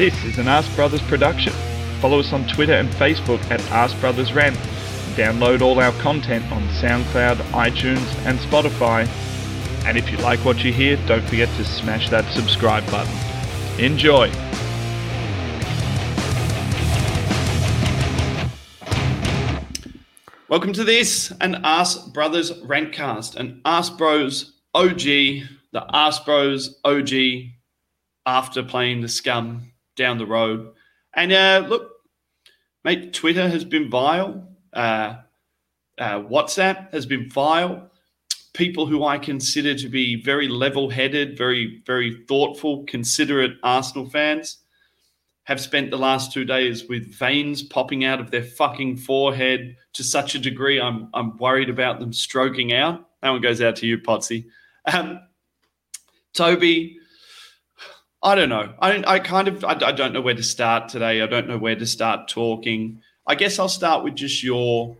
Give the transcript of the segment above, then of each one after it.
This is an Ask Brothers production. Follow us on Twitter and Facebook at Ask Brothers Rant. Download all our content on SoundCloud, iTunes, and Spotify. And if you like what you hear, don't forget to smash that subscribe button. Enjoy! Welcome to this, an Ask Brothers Rantcast, an Ask Bros OG, the Ask Bros OG after playing the scum down the road. And uh, look, mate, Twitter has been vile. Uh, uh, WhatsApp has been vile. People who I consider to be very level headed, very, very thoughtful, considerate Arsenal fans have spent the last two days with veins popping out of their fucking forehead to such a degree I'm, I'm worried about them stroking out. That one goes out to you, Potsy. Um, Toby, I don't know. I, I kind of I, I don't know where to start today. I don't know where to start talking. I guess I'll start with just your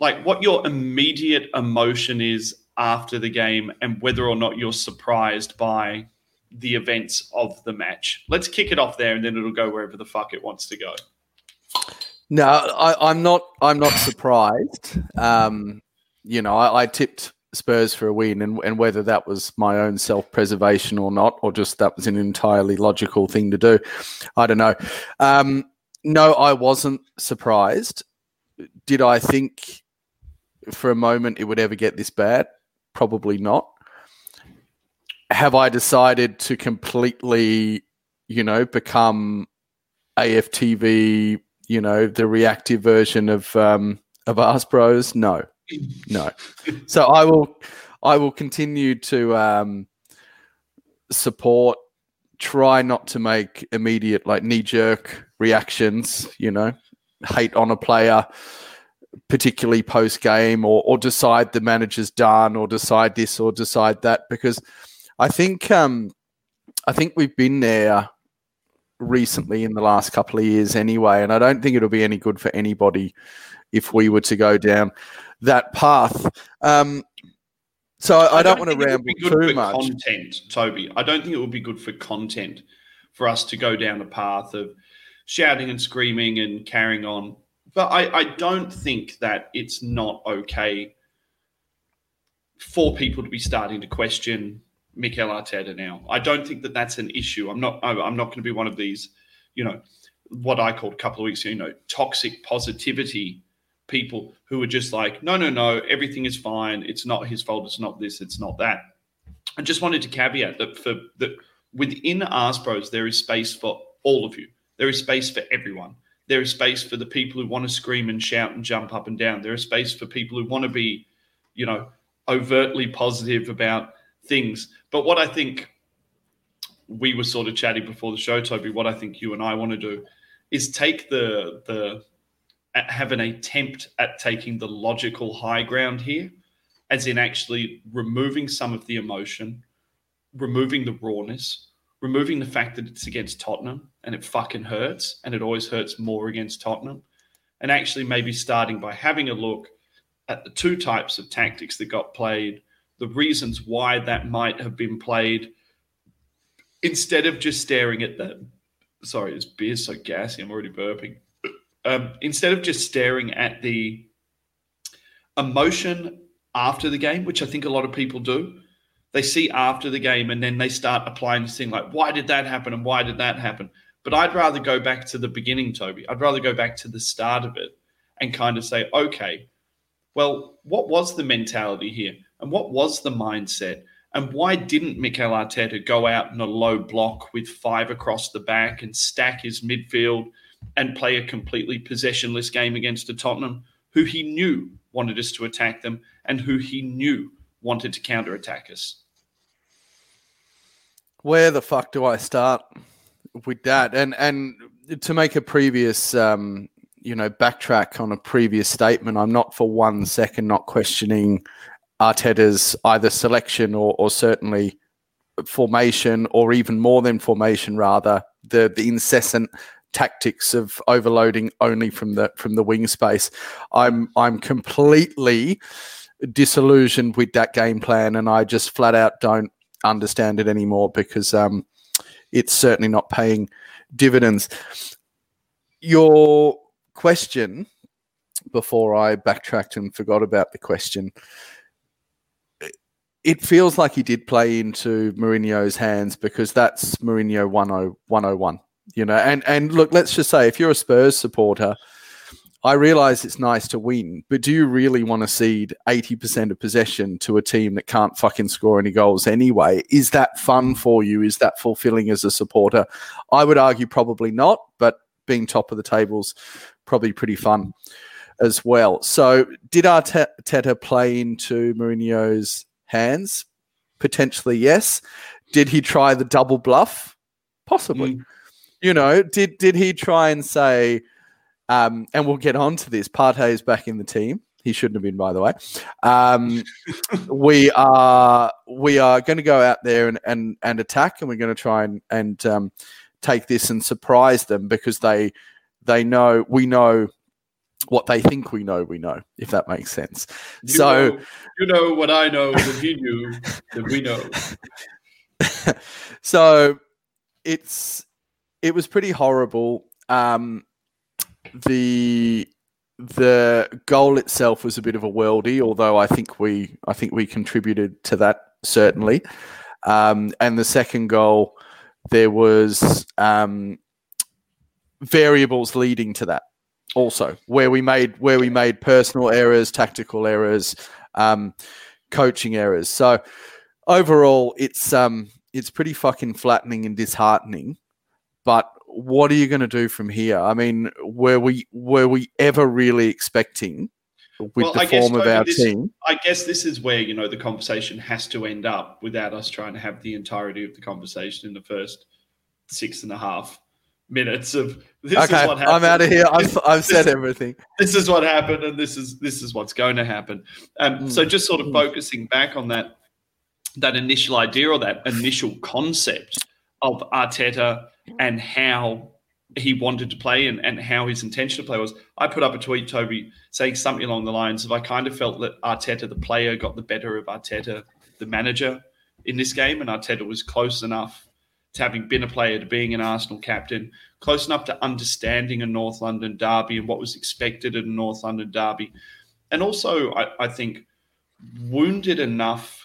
like what your immediate emotion is after the game and whether or not you're surprised by the events of the match. Let's kick it off there and then it'll go wherever the fuck it wants to go. No, I, am not. I'm not surprised. Um, you know, I, I, tipped Spurs for a win, and, and whether that was my own self-preservation or not, or just that was an entirely logical thing to do, I don't know. Um, no, I wasn't surprised. Did I think for a moment it would ever get this bad? Probably not. Have I decided to completely, you know, become AFTV, you know, the reactive version of um, of Ask Bros? No, no. So I will, I will continue to um, support. Try not to make immediate like knee jerk reactions. You know, hate on a player, particularly post game, or or decide the manager's done, or decide this, or decide that, because I think um, I think we've been there recently in the last couple of years anyway, and I don't think it'll be any good for anybody if we were to go down that path. Um, so I, I don't, don't want to ramble too much. Content, Toby. I don't think it would be good for content for us to go down a path of shouting and screaming and carrying on. But I, I don't think that it's not okay for people to be starting to question Mikel Arteta now. I don't think that that's an issue. I'm not. I'm not going to be one of these, you know, what I called a couple of weeks ago, you know, toxic positivity people who are just like, no, no, no, everything is fine. It's not his fault. It's not this. It's not that. I just wanted to caveat that for that within Ask Bros, there is space for all of you. There is space for everyone. There is space for the people who want to scream and shout and jump up and down. There is space for people who want to be, you know, overtly positive about things. But what I think we were sort of chatting before the show, Toby, what I think you and I want to do is take the the have an attempt at taking the logical high ground here, as in actually removing some of the emotion, removing the rawness, removing the fact that it's against Tottenham and it fucking hurts and it always hurts more against Tottenham, and actually maybe starting by having a look at the two types of tactics that got played, the reasons why that might have been played, instead of just staring at them. Sorry, this beer's so gassy. I'm already burping um, instead of just staring at the emotion after the game, which I think a lot of people do, they see after the game and then they start applying this thing like, why did that happen and why did that happen? But I'd rather go back to the beginning, Toby. I'd rather go back to the start of it and kind of say, okay, well, what was the mentality here? And what was the mindset? And why didn't Mikel Arteta go out in a low block with five across the back and stack his midfield and play a completely possessionless game against a Tottenham who he knew wanted us to attack them and who he knew wanted to counter attack us. Where the fuck do I start with that? And and to make a previous um, you know backtrack on a previous statement, I'm not for one second not questioning Arteta's either selection or, or certainly formation, or even more than formation, rather the the incessant tactics of overloading only from the from the wing space. I'm I'm completely disillusioned with that game plan, and I just flat out don't understand it anymore because um, it's certainly not paying dividends. Your question before I backtracked and forgot about the question. It feels like he did play into Mourinho's hands because that's Mourinho 101. You know, and and look, let's just say if you're a Spurs supporter, I realize it's nice to win, but do you really want to cede 80% of possession to a team that can't fucking score any goals anyway? Is that fun for you? Is that fulfilling as a supporter? I would argue probably not, but being top of the tables probably pretty fun as well. So, did Arteta play into Mourinho's hands? Potentially, yes. Did he try the double bluff? Possibly. Mm. You know, did did he try and say, um, and we'll get on to this. Partey is back in the team. He shouldn't have been, by the way. Um, we are we are going to go out there and, and, and attack, and we're going to try and and um, take this and surprise them because they they know we know what they think we know we know, if that makes sense. You so know, you know what I know that he knew that we know. so it's it was pretty horrible. Um, the the goal itself was a bit of a worldie, although I think we I think we contributed to that certainly. Um, and the second goal, there was um, variables leading to that also, where we made where we made personal errors, tactical errors, um, coaching errors. So overall, it's um, it's pretty fucking flattening and disheartening. But what are you going to do from here? I mean, were we were we ever really expecting with well, the I form guess, of our this, team? I guess this is where you know the conversation has to end up without us trying to have the entirety of the conversation in the first six and a half minutes of this okay, is what happened. I'm out of here. I've, I've said everything. This is what happened, and this is this is what's going to happen. Um, mm. So just sort of mm. focusing back on that that initial idea or that initial concept of Arteta and how he wanted to play and, and how his intention to play was. I put up a tweet, Toby, saying something along the lines of I kind of felt that Arteta, the player, got the better of Arteta, the manager, in this game, and Arteta was close enough to having been a player to being an Arsenal captain, close enough to understanding a North London derby and what was expected at a North London derby. And also, I, I think, wounded enough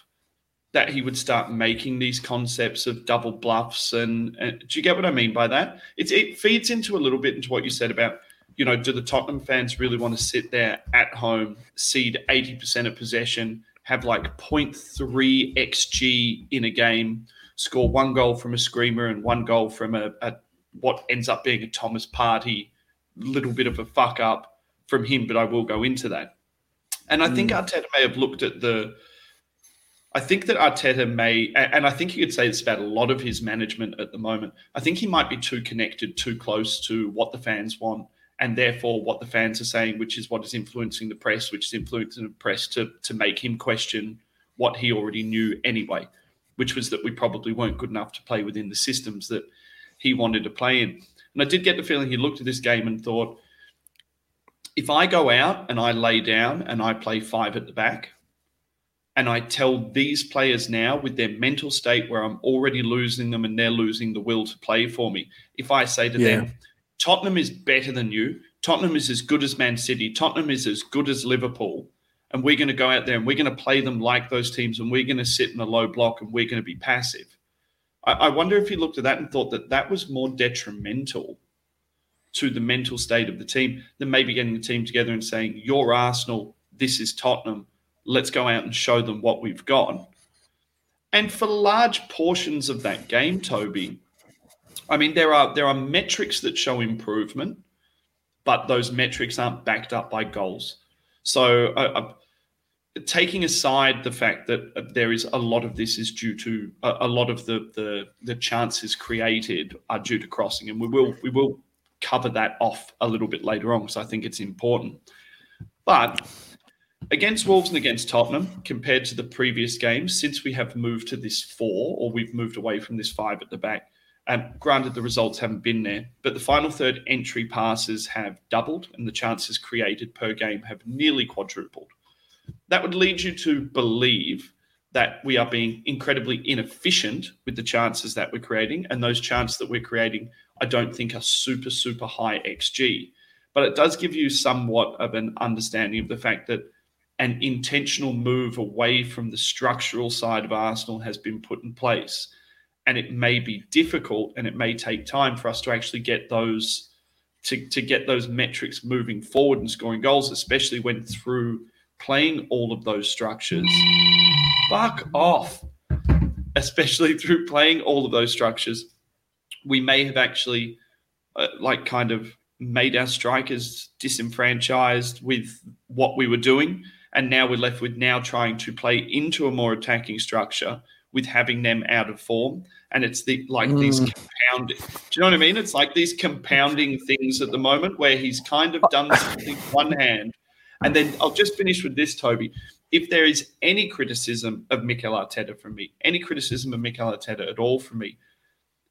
that he would start making these concepts of double bluffs. And, and do you get what I mean by that? It's, it feeds into a little bit into what you said about, you know, do the Tottenham fans really want to sit there at home, cede 80% of possession, have like 0.3 XG in a game? score one goal from a screamer and one goal from a, a what ends up being a Thomas Partey little bit of a fuck up from him, but I will go into that. And I mm. think Arteta may have looked at the. I think that Arteta may, and I think you could say this about a lot of his management at the moment. I think he might be too connected, too close to what the fans want, and therefore what the fans are saying, which is what is influencing the press, which is influencing the press to to make him question what he already knew anyway which was that we probably weren't good enough to play within the systems that he wanted to play in. And I did get the feeling he looked at this game and thought, if I go out and I lay down and I play five at the back, and I tell these players now with their mental state where I'm already losing them and they're losing the will to play for me, if I say to yeah. them, Tottenham is better than you, Tottenham is as good as Man City, Tottenham is as good as Liverpool, and we're going to go out there and we're going to play them like those teams and we're going to sit in a low block and we're going to be passive. I, I wonder if he looked at that and thought that that was more detrimental to the mental state of the team than maybe getting the team together and saying, You're Arsenal, this is Tottenham, let's go out and show them what we've got. And for large portions of that game, Toby, I mean, there are there are metrics that show improvement, but those metrics aren't backed up by goals. So, uh, uh, taking aside the fact that uh, there is a lot of this is due to a, a lot of the, the the chances created are due to crossing, and we will we will cover that off a little bit later on because I think it's important. But against Wolves and against Tottenham, compared to the previous games, since we have moved to this four or we've moved away from this five at the back, um, granted, the results haven't been there, but the final third entry passes have doubled and the chances created per game have nearly quadrupled. That would lead you to believe that we are being incredibly inefficient with the chances that we're creating, and those chances that we're creating I don't think are super, super high XG. But it does give you somewhat of an understanding of the fact that an intentional move away from the structural side of Arsenal has been put in place. And it may be difficult and it may take time for us to actually get those to, to get those metrics moving forward and scoring goals, especially when through playing all of those structures. Fuck off. Especially through playing all of those structures, we may have actually uh, like kind of made our strikers disenfranchised with what we were doing and now we're left with now trying to play into a more attacking structure with having them out of form and it's the like mm. these compounding do you know what i mean it's like these compounding things at the moment where he's kind of done something one hand and then i'll just finish with this toby if there is any criticism of Mikel Arteta from me, any criticism of Mikel Arteta at all from me,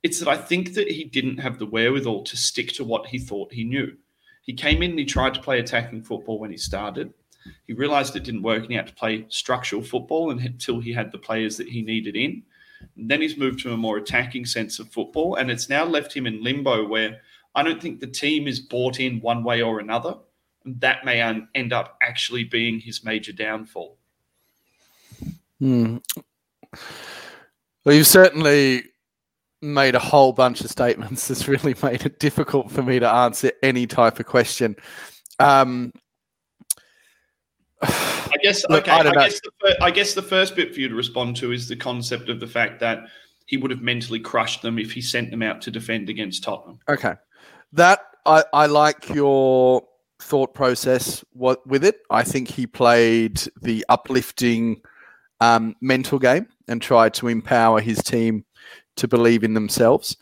it's that I think that he didn't have the wherewithal to stick to what he thought he knew. He came in and he tried to play attacking football when he started. He realized it didn't work and he had to play structural football until he had the players that he needed in. And then he's moved to a more attacking sense of football, and it's now left him in limbo where I don't think the team is bought in one way or another. And that may un- end up actually being his major downfall. Hmm. Well, you've certainly made a whole bunch of statements that's really made it difficult for me to answer any type of question. Um, I guess Look, okay. I, I guess the, I guess the first bit for you to respond to is the concept of the fact that he would have mentally crushed them if he sent them out to defend against Tottenham. Okay, that I, I like your thought process what with it. I think he played the uplifting um, mental game and tried to empower his team to believe in themselves.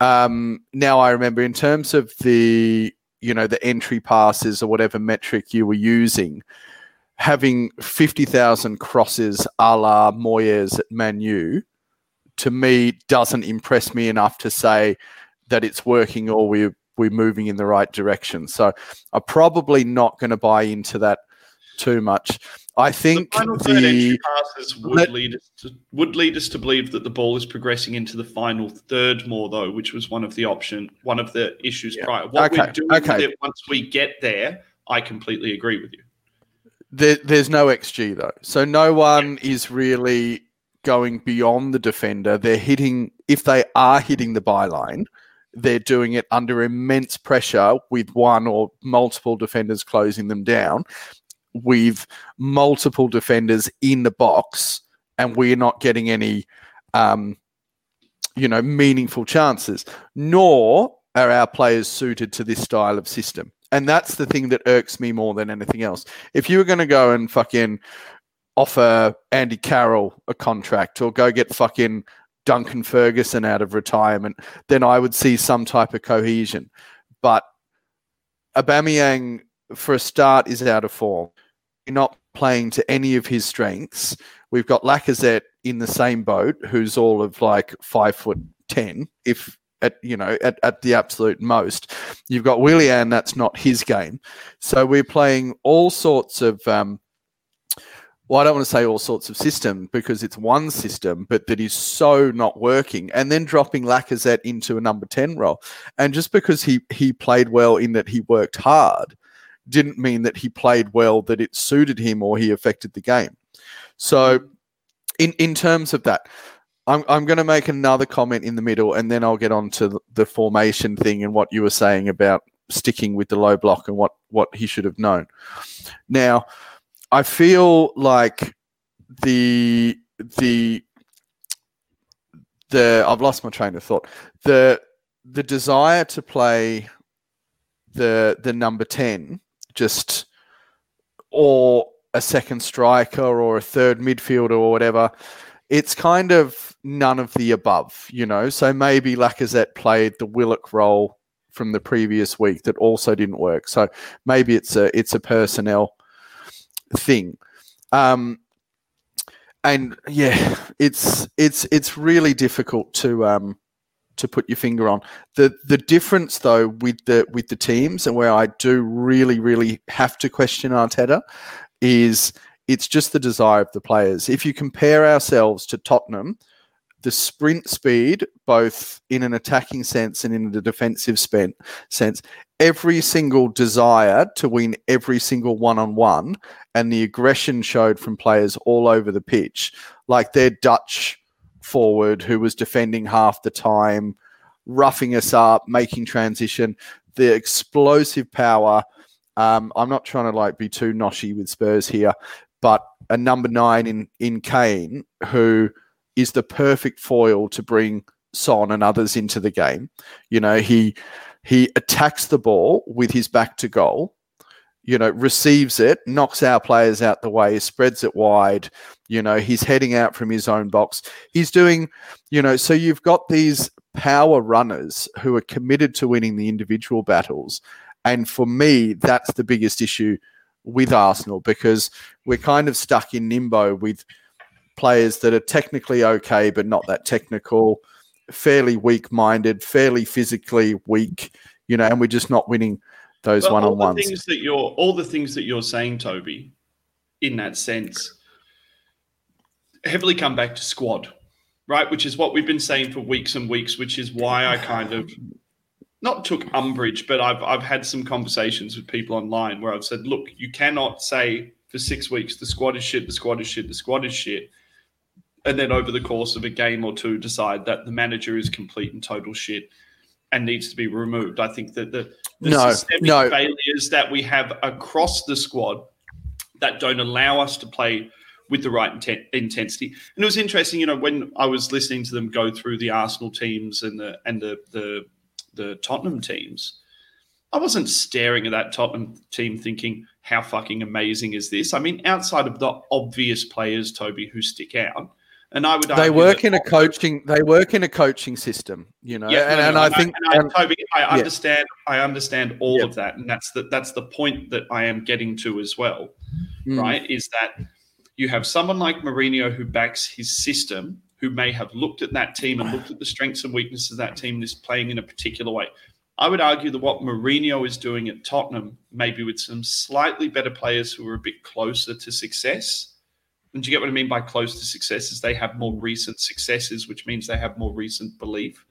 Um, now I remember in terms of the you know the entry passes or whatever metric you were using having 50,000 crosses a la Moyes at Manu, to me, doesn't impress me enough to say that it's working or we're, we're moving in the right direction. So I'm probably not going to buy into that too much. I think the final third entry passes would let, lead us to, would lead us to believe that the ball is progressing into the final third more though, which was one of the option, one of the issues yeah. prior. What okay. we're doing okay. with it once we get there, I completely agree with you. There, there's no XG though, so no one is really going beyond the defender. They're hitting if they are hitting the byline, they're doing it under immense pressure with one or multiple defenders closing them down, with multiple defenders in the box, and we're not getting any, um, you know, meaningful chances. Nor are our players suited to this style of system. And that's the thing that irks me more than anything else. If you were going to go and fucking offer Andy Carroll a contract or go get fucking Duncan Ferguson out of retirement, then I would see some type of cohesion. But Aubameyang, for a start, is out of form. You're not playing to any of his strengths. We've got Lacazette in the same boat, who's all of like five foot ten, if at you know at, at the absolute most. You've got Willian, that's not his game. So we're playing all sorts of um, well, I don't want to say all sorts of system because it's one system, but that is so not working. And then dropping Lacazette into a number 10 role. And just because he, he played well in that he worked hard didn't mean that he played well, that it suited him or he affected the game. So, in, in terms of that, I'm, I'm going to make another comment in the middle and then I'll get on to the formation thing and what you were saying about sticking with the low block and what, what he should have known. Now, I feel like the the the I've lost my train of thought. The the desire to play the the number 10 just or a second striker or a third midfielder or whatever it's kind of none of the above, you know. So maybe Lacazette played the Willock role from the previous week that also didn't work. So maybe it's a it's a personnel thing. Um, and yeah, it's it's it's really difficult to um, to put your finger on. The the difference though with the with the teams and where I do really, really have to question Arteta is it's just the desire of the players. If you compare ourselves to Tottenham, the sprint speed, both in an attacking sense and in the defensive spen- sense, every single desire to win every single one on one, and the aggression showed from players all over the pitch, like their Dutch forward who was defending half the time, roughing us up, making transition, the explosive power. Um, I'm not trying to like be too noshy with Spurs here, but a number nine in in Kane who is the perfect foil to bring Son and others into the game. You know, he he attacks the ball with his back to goal. You know, receives it, knocks our players out the way, spreads it wide. You know, he's heading out from his own box. He's doing, you know, so you've got these power runners who are committed to winning the individual battles. And for me, that's the biggest issue with Arsenal because we're kind of stuck in limbo with players that are technically okay, but not that technical, fairly weak minded, fairly physically weak, you know, and we're just not winning those one on ones. Things that you're all the things that you're saying, Toby, in that sense, heavily come back to squad, right? Which is what we've been saying for weeks and weeks, which is why I kind of not took umbrage, but I've I've had some conversations with people online where I've said, look, you cannot say for six weeks the squad is shit, the squad is shit, the squad is shit, and then over the course of a game or two decide that the manager is complete and total shit and needs to be removed. I think that the, the no, systemic no. failures that we have across the squad that don't allow us to play with the right inten- intensity. And it was interesting, you know, when I was listening to them go through the Arsenal teams and the and the the the Tottenham teams, I wasn't staring at that Tottenham team thinking, how fucking amazing is this? I mean, outside of the obvious players, Toby, who stick out, and I would they work in a coaching they work in a coaching system, you know. Yeah, and, no, and no, I and think and I, Toby, I yeah. understand I understand all Yeah. of that. And that's the that's the point that I am getting to as well, Mm. right? Is that you have someone like Mourinho who backs his system, who may have looked at that team and looked at the strengths and weaknesses of that team and is playing in a particular way. I would argue that what Mourinho is doing at Tottenham, maybe with some slightly better players who are a bit closer to success. And do you get what I mean by close to success? Is they have more recent successes, which means they have more recent belief.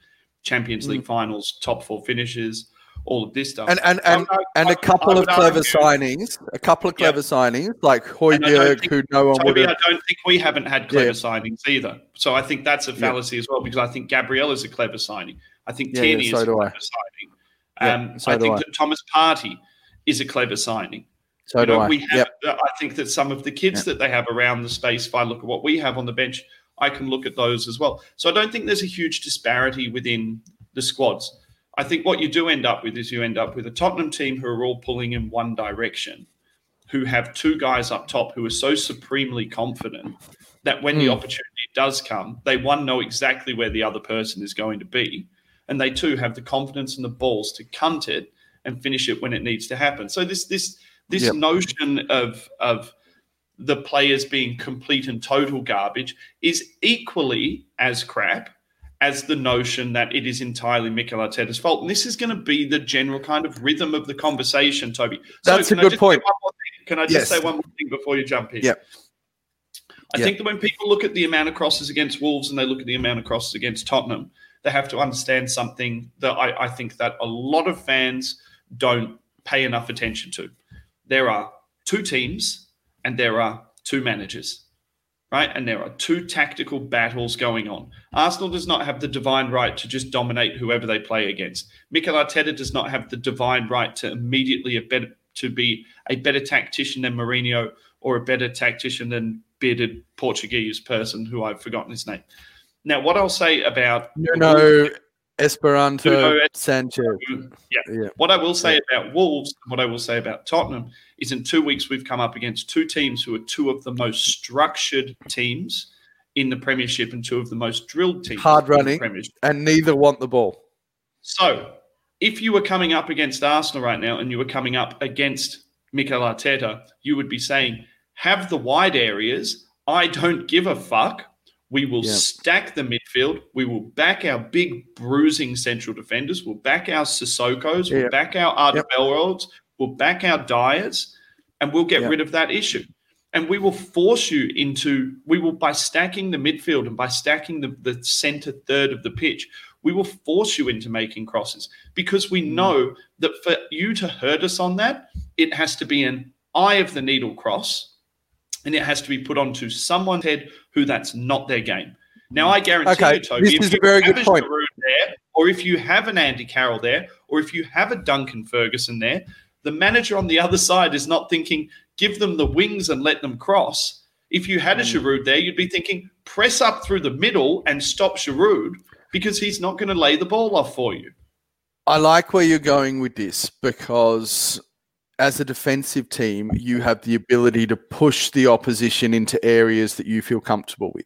Champions mm. League finals, top four finishes, all of this stuff. and and and, I- and I- a couple of clever argue- signings, a couple of Yeah. clever signings like And I don't Hojbjerg, who no one would Toby, I don't think we haven't had clever Yeah. signings either. So I think that's a Yeah. fallacy as well because I think Gabriel is a clever signing. I think Yeah, yeah, Tierney so is a do I. clever signing. Yeah, Um, so I think that Thomas Partey is a clever signing. So You do know, I. we have. Yep. I think that some of the kids that they have around the space, if I look at what we have on the bench, I can look at those as well. So I don't think there's a huge disparity within the squads. I think what you do end up with is you end up with a Tottenham team who are all pulling in one direction, who have two guys up top who are so supremely confident that when the Hmm. opportunity does come, they one know exactly where the other person is going to be, and they too have the confidence and the balls to cunt it and finish it when it needs to happen. So this this this Yep. notion of of the players being complete and total garbage is equally as crap as the notion that it is entirely Mikel Arteta's fault. And this is going to be the general kind of rhythm of the conversation, Toby. That's a good point. one more thing? Can I just Yes. say one more thing before you jump in? Yep. I Yep. think that when people look at the amount of crosses against Wolves and they look at the amount of crosses against Tottenham, they have to understand something that I, I think that a lot of fans don't pay enough attention to. There are two teams and there are two managers, right? And there are two tactical battles going on. Arsenal does not have the divine right to just dominate whoever they play against. Mikel Arteta does not have the divine right to immediately better, to be a better tactician than Mourinho or a better tactician than bearded Portuguese person who I've forgotten his name. Now, what I'll say about Nuno Esperanto Sanchez. yeah. Yeah. What I will say about Wolves, and what I will say about Tottenham, is in two weeks we've come up against two teams who are two of the most structured teams in the Premiership and two of the most drilled teams. Hard in the running. And neither want the ball. So, if you were coming up against Arsenal right now and you were coming up against Mikel Arteta, you would be saying, have the wide areas. I don't give a fuck. We will Yeah. stack the midfield. We will back our big bruising central defenders. We'll back our Sissoko's. We'll back our Arda Yep. We'll back our Diers, and we'll get Yep. rid of that issue. And we will force you into, we will, by stacking the midfield and by stacking the, the center third of the pitch, we will force you into making crosses because we Mm. know that for you to hurt us on that, it has to be an eye of the needle cross and it has to be put onto someone's head who that's not their game. Now, I guarantee Okay, you, Toby, this if is a you very have good point. There, or if you have an Andy Carroll there, or if you have a Duncan Ferguson there, the manager on the other side is not thinking, give them the wings and let them cross. If you had a Mm. Giroud there, you'd be thinking, press up through the middle and stop Giroud because he's not going to lay the ball off for you. I like where you're going with this because as a defensive team, you have the ability to push the opposition into areas that you feel comfortable with.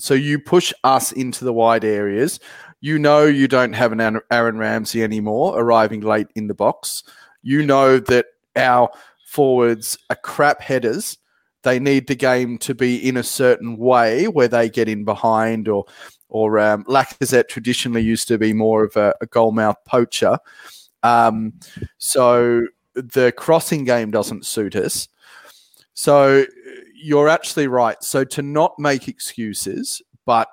So you push us into the wide areas. You know you don't have an Aaron- Ramsey anymore arriving late in the box. You know that our forwards are crap headers. They need the game to be in a certain way where they get in behind or or um, Lacazette traditionally used to be more of a, a goalmouth poacher. Um, so the crossing game doesn't suit us. So you're actually right. So to not make excuses, but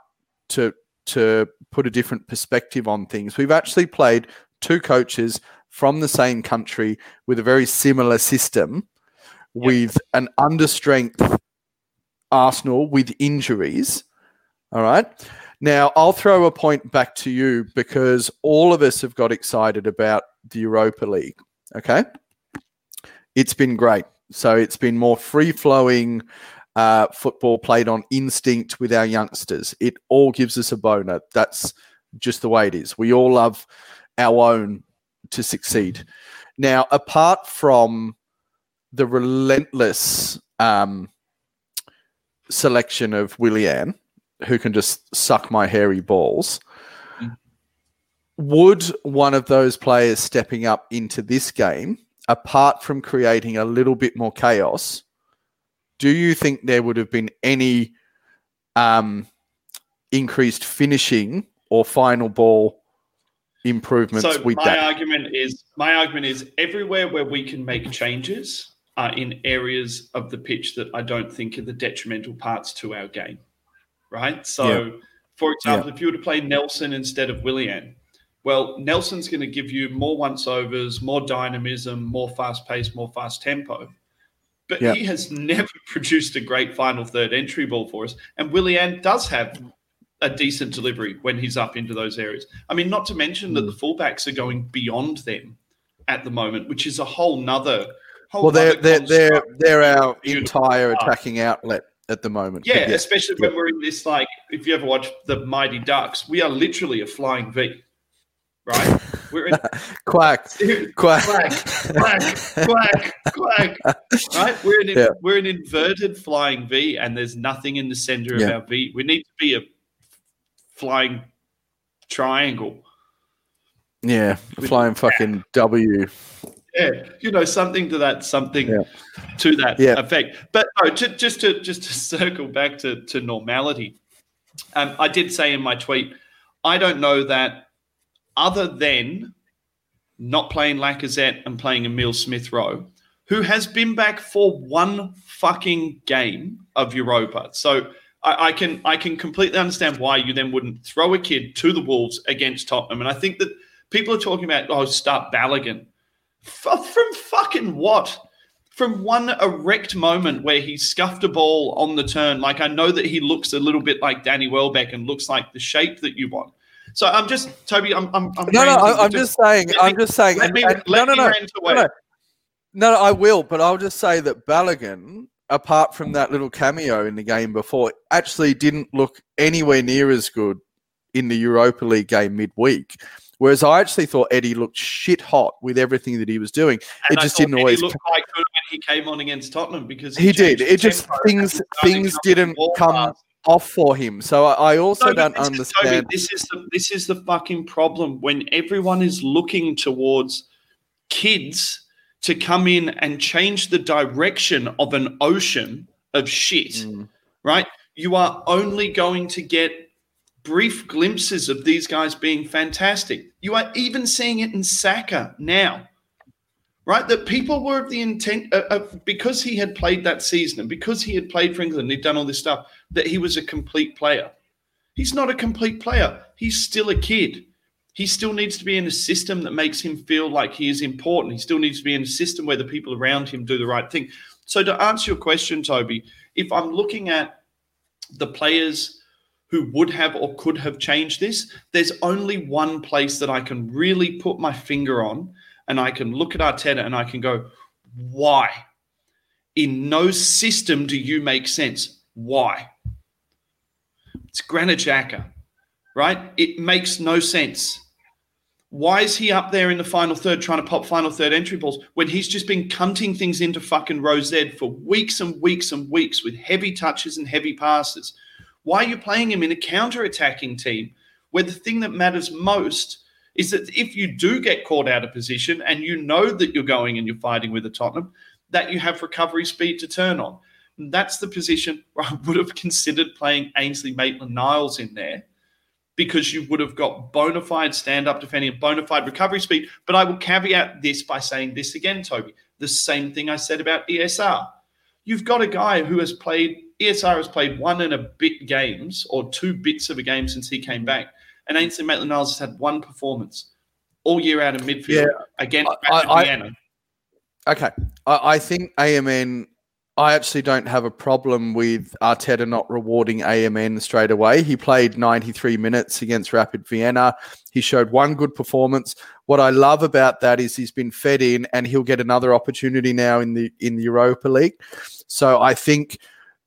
to to put a different perspective on things, we've actually played two coaches from the same country with a very similar system, with an understrength Arsenal with injuries. All right. Now, I'll throw a point back to you because all of us have got excited about the Europa League. Okay. It's been great. So it's been more free flowing uh, football played on instinct with our youngsters. It all gives us a boner. That's just the way it is. We all love our own to succeed. Now, apart from the relentless um, selection of Willian, who can just suck my hairy balls. Mm. Would one of those players stepping up into this game, apart from creating a little bit more chaos, do you think there would have been any um, increased finishing or final ball improvements So with my that? argument is my argument is everywhere where we can make changes are in areas of the pitch that I don't think are the detrimental parts to our game. Right. So for example, if you were to play Nelson instead of Willian, well, Nelson's going to give you more once overs, more dynamism, more fast pace, more fast tempo. But Yeah. he has never produced a great final third entry ball for us. And Willian does have a decent delivery when he's up into those areas. I mean, not to mention that the hmm. fullbacks are going beyond them at the moment, which is a whole nother. Whole Well, they're they're they're, they're our entire attacking outlet at the moment. Yeah, especially when we're in this like if you ever watch the Mighty Ducks, we are literally a flying V. Right? We're in quack, quack, quack, quack, quack, quack. Right? We're an Yeah. we're an inverted flying V and there's nothing in the center of Yeah. our V. We need to be a flying triangle. Yeah, flying fucking W. Yeah, you know, something to that, something Yeah. to that effect. But no, ju- just to just to circle back to to normality, um, I did say in my tweet, I don't know that other than not playing Lacazette and playing Emile Smith Rowe, who has been back for one fucking game of Europa. So I, I can I can completely understand why you then wouldn't throw a kid to the Wolves against Tottenham. And I think that people are talking about oh start Balogun. F- from fucking what? From one erect moment where he scuffed a ball on the turn, like I know that he looks a little bit like Danny Welbeck and looks like the shape that you want. So I'm just Toby. I'm I'm, I'm No, no, I, I'm just saying. I'm just saying. let me let no, no, no, no, no. I will, but I'll just say that Balogun, apart from that little cameo in the game before, actually didn't look anywhere near as good in the Europa League game midweek. Whereas I actually thought Eddie looked shit hot with everything that he was doing. And it I just didn't Eddie always. looked quite good when he came on against Tottenham because He did. It just tempo things things didn't come fast. Off for him. So I, I also No, don't this is- understand. Toby, this is the this is the fucking problem when everyone is looking towards kids to come in and change the direction of an ocean of shit. Mm. Right? You are only going to get brief glimpses of these guys being fantastic. You are even seeing it in Saka now. Right? That people were of the intent uh, because he had played that season and because he had played for England, he'd done all this stuff, that he was a complete player. He's not a complete player. He's still a kid. He still needs to be in a system that makes him feel like he is important. He still needs to be in a system where the people around him do the right thing. So, to answer your question, Toby, if I'm looking at the players who would have or could have changed this, there's only one place that I can really put my finger on and I can look at Arteta and I can go, why? In no system do you make sense. Why? It's Granit Xhaka, right? It makes no sense. Why is he up there in the final third trying to pop final third entry balls when he's just been cunting things into fucking Rose for weeks and weeks and weeks with heavy touches and heavy passes? Why are you playing him in a counter attacking team where the thing that matters most is that if you do get caught out of position and you know that you're going and you're fighting with a Tottenham, that you have recovery speed to turn on. that's the position where I would have considered playing Ainsley Maitland Niles in there because you would have got bona fide stand up defending, and bona fide recovery speed. But I will caveat this by saying this again, Toby. The same thing I said about ESR. You've got a guy who has played, ESR has played one and a bit games or two bits of a game since he came back and Ainsley Maitland Niles has had one performance all year out of midfield yeah, against I, I, Vienna. Okay. I, I think AMN I actually don't have a problem with Arteta not rewarding AMN straight away. He played 93 minutes against Rapid Vienna. He showed one good performance. What I love about that is he's been fed in and he'll get another opportunity now in the in the Europa League. So I think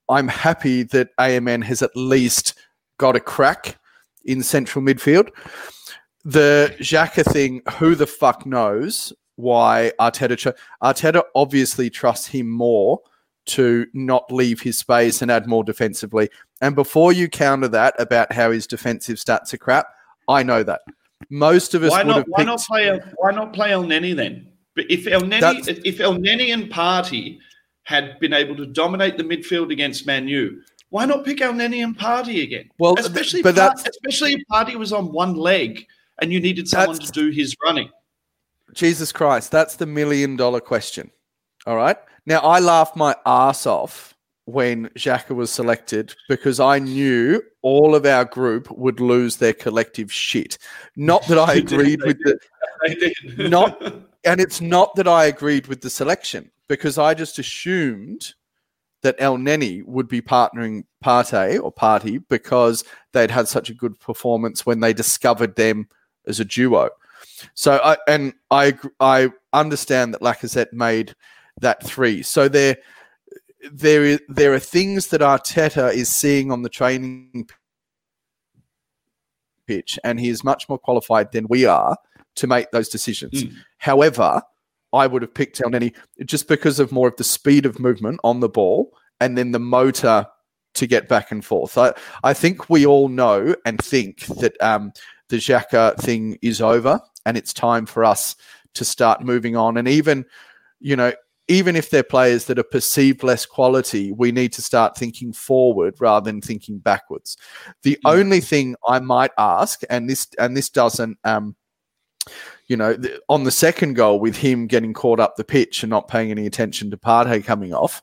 I'm happy that AMN has at least got a crack in central midfield. The Xhaka thing, who the fuck knows why Arteta? Arteta obviously trusts him more to not leave his space and add more defensively. And before you counter that about how his defensive stats are crap, I know that most of us why not, why not play why not play Elneny then? But if Elneny if Elneny and Partey had been able to dominate the midfield against Manu, why not pick Elneny and Partey again? Well, especially but especially if Partey was on one leg and you needed someone to do his running. Jesus Christ, that's the million dollar question. All right. Now I laughed my ass off when Xhaka was selected because I knew all of our group would lose their collective shit. Not that I agreed with the not and it's not that I agreed with the selection because I just assumed that Elneny would be partnering Partey or Party because they'd had such a good performance when they discovered them as a duo. So, I, and I I understand that Lacazette made that three. So there there is there are things that Arteta is seeing on the training pitch, and he is much more qualified than we are to make those decisions. Mm. However, I would have picked Elneny just because of more of the speed of movement on the ball and then the motor to get back and forth. I, I think we all know and think that um, the Xhaka thing is over and it's time for us to start moving on. And even, you know, even if they're players that are perceived less quality, we need to start thinking forward rather than thinking backwards. The yeah. only thing I might ask, and this and this doesn't um, you know, on the second goal with him getting caught up the pitch and not paying any attention to Partey coming off,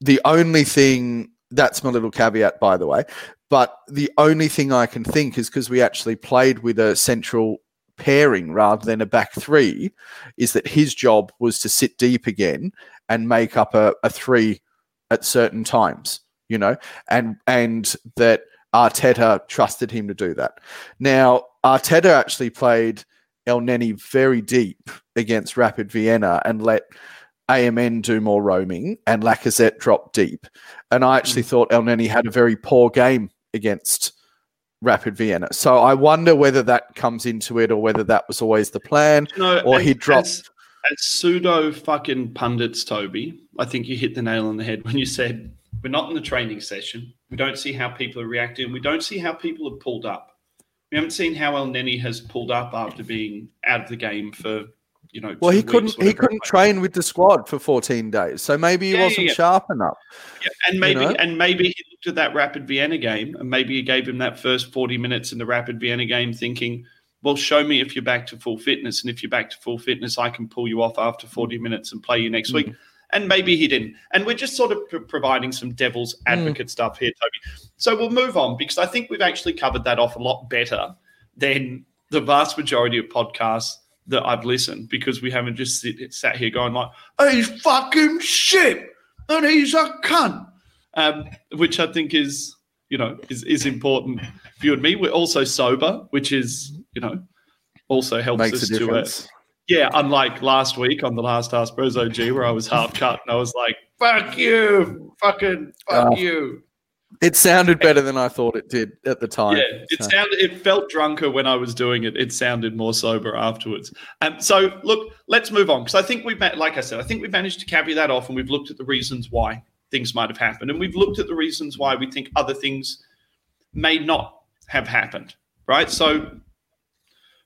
the only thing that's my little caveat, by the way, but the only thing I can think is because we actually played with a central pairing rather than a back three, is that his job was to sit deep again and make up a, a three at certain times, you know, and and that Arteta trusted him to do that. Now, Arteta actually played Elneny very deep against Rapid Vienna and let AMN do more roaming and Lacazette drop deep. And I actually mm. thought El Elneny had a very poor game against Rapid Vienna. So I wonder whether that comes into it or whether that was always the plan no, or he dropped. As, as pseudo fucking pundits, Toby, I think you hit the nail on the head when you said we're not in the training session. We don't see how people are reacting. We don't see how people have pulled up. We haven't seen how Elneny has pulled up after being out of the game for you know. Well, he couldn't. He couldn't train with the squad for 14 days, so maybe he yeah, wasn't yeah. sharp enough. Yeah, and maybe you know? and maybe he looked at that Rapid Vienna game, and maybe he gave him that first 40 minutes in the Rapid Vienna game, thinking well, show me if you're back to full fitness. And if you're back to full fitness, I can pull you off after 40 minutes and play you next week. Mm. And maybe he didn't. And we're just sort of p- providing some devil's advocate stuff here, Toby. So we'll move on because I think we've actually covered that off a lot better than the vast majority of podcasts that I've listened because we haven't just sit, sat here going like, he's fucking shit and he's a cunt. Um, which I think is, you know, is, is important for you and me. We're also sober, which is, you know, also helps Makes us a to uh. Yeah, unlike last week on the last Ask Bros OG where I was half cut and I was like, fuck you, fucking fuck Oh. you. It sounded better than I thought it did at the time. Yeah, it So- sounded it felt drunker when I was doing it. It sounded more sober afterwards. Um, so look, let's move on because I think we've like I said, I think we've managed to carry that off and we've looked at the reasons why things might have happened and we've looked at the reasons why we think other things may not have happened. Right. So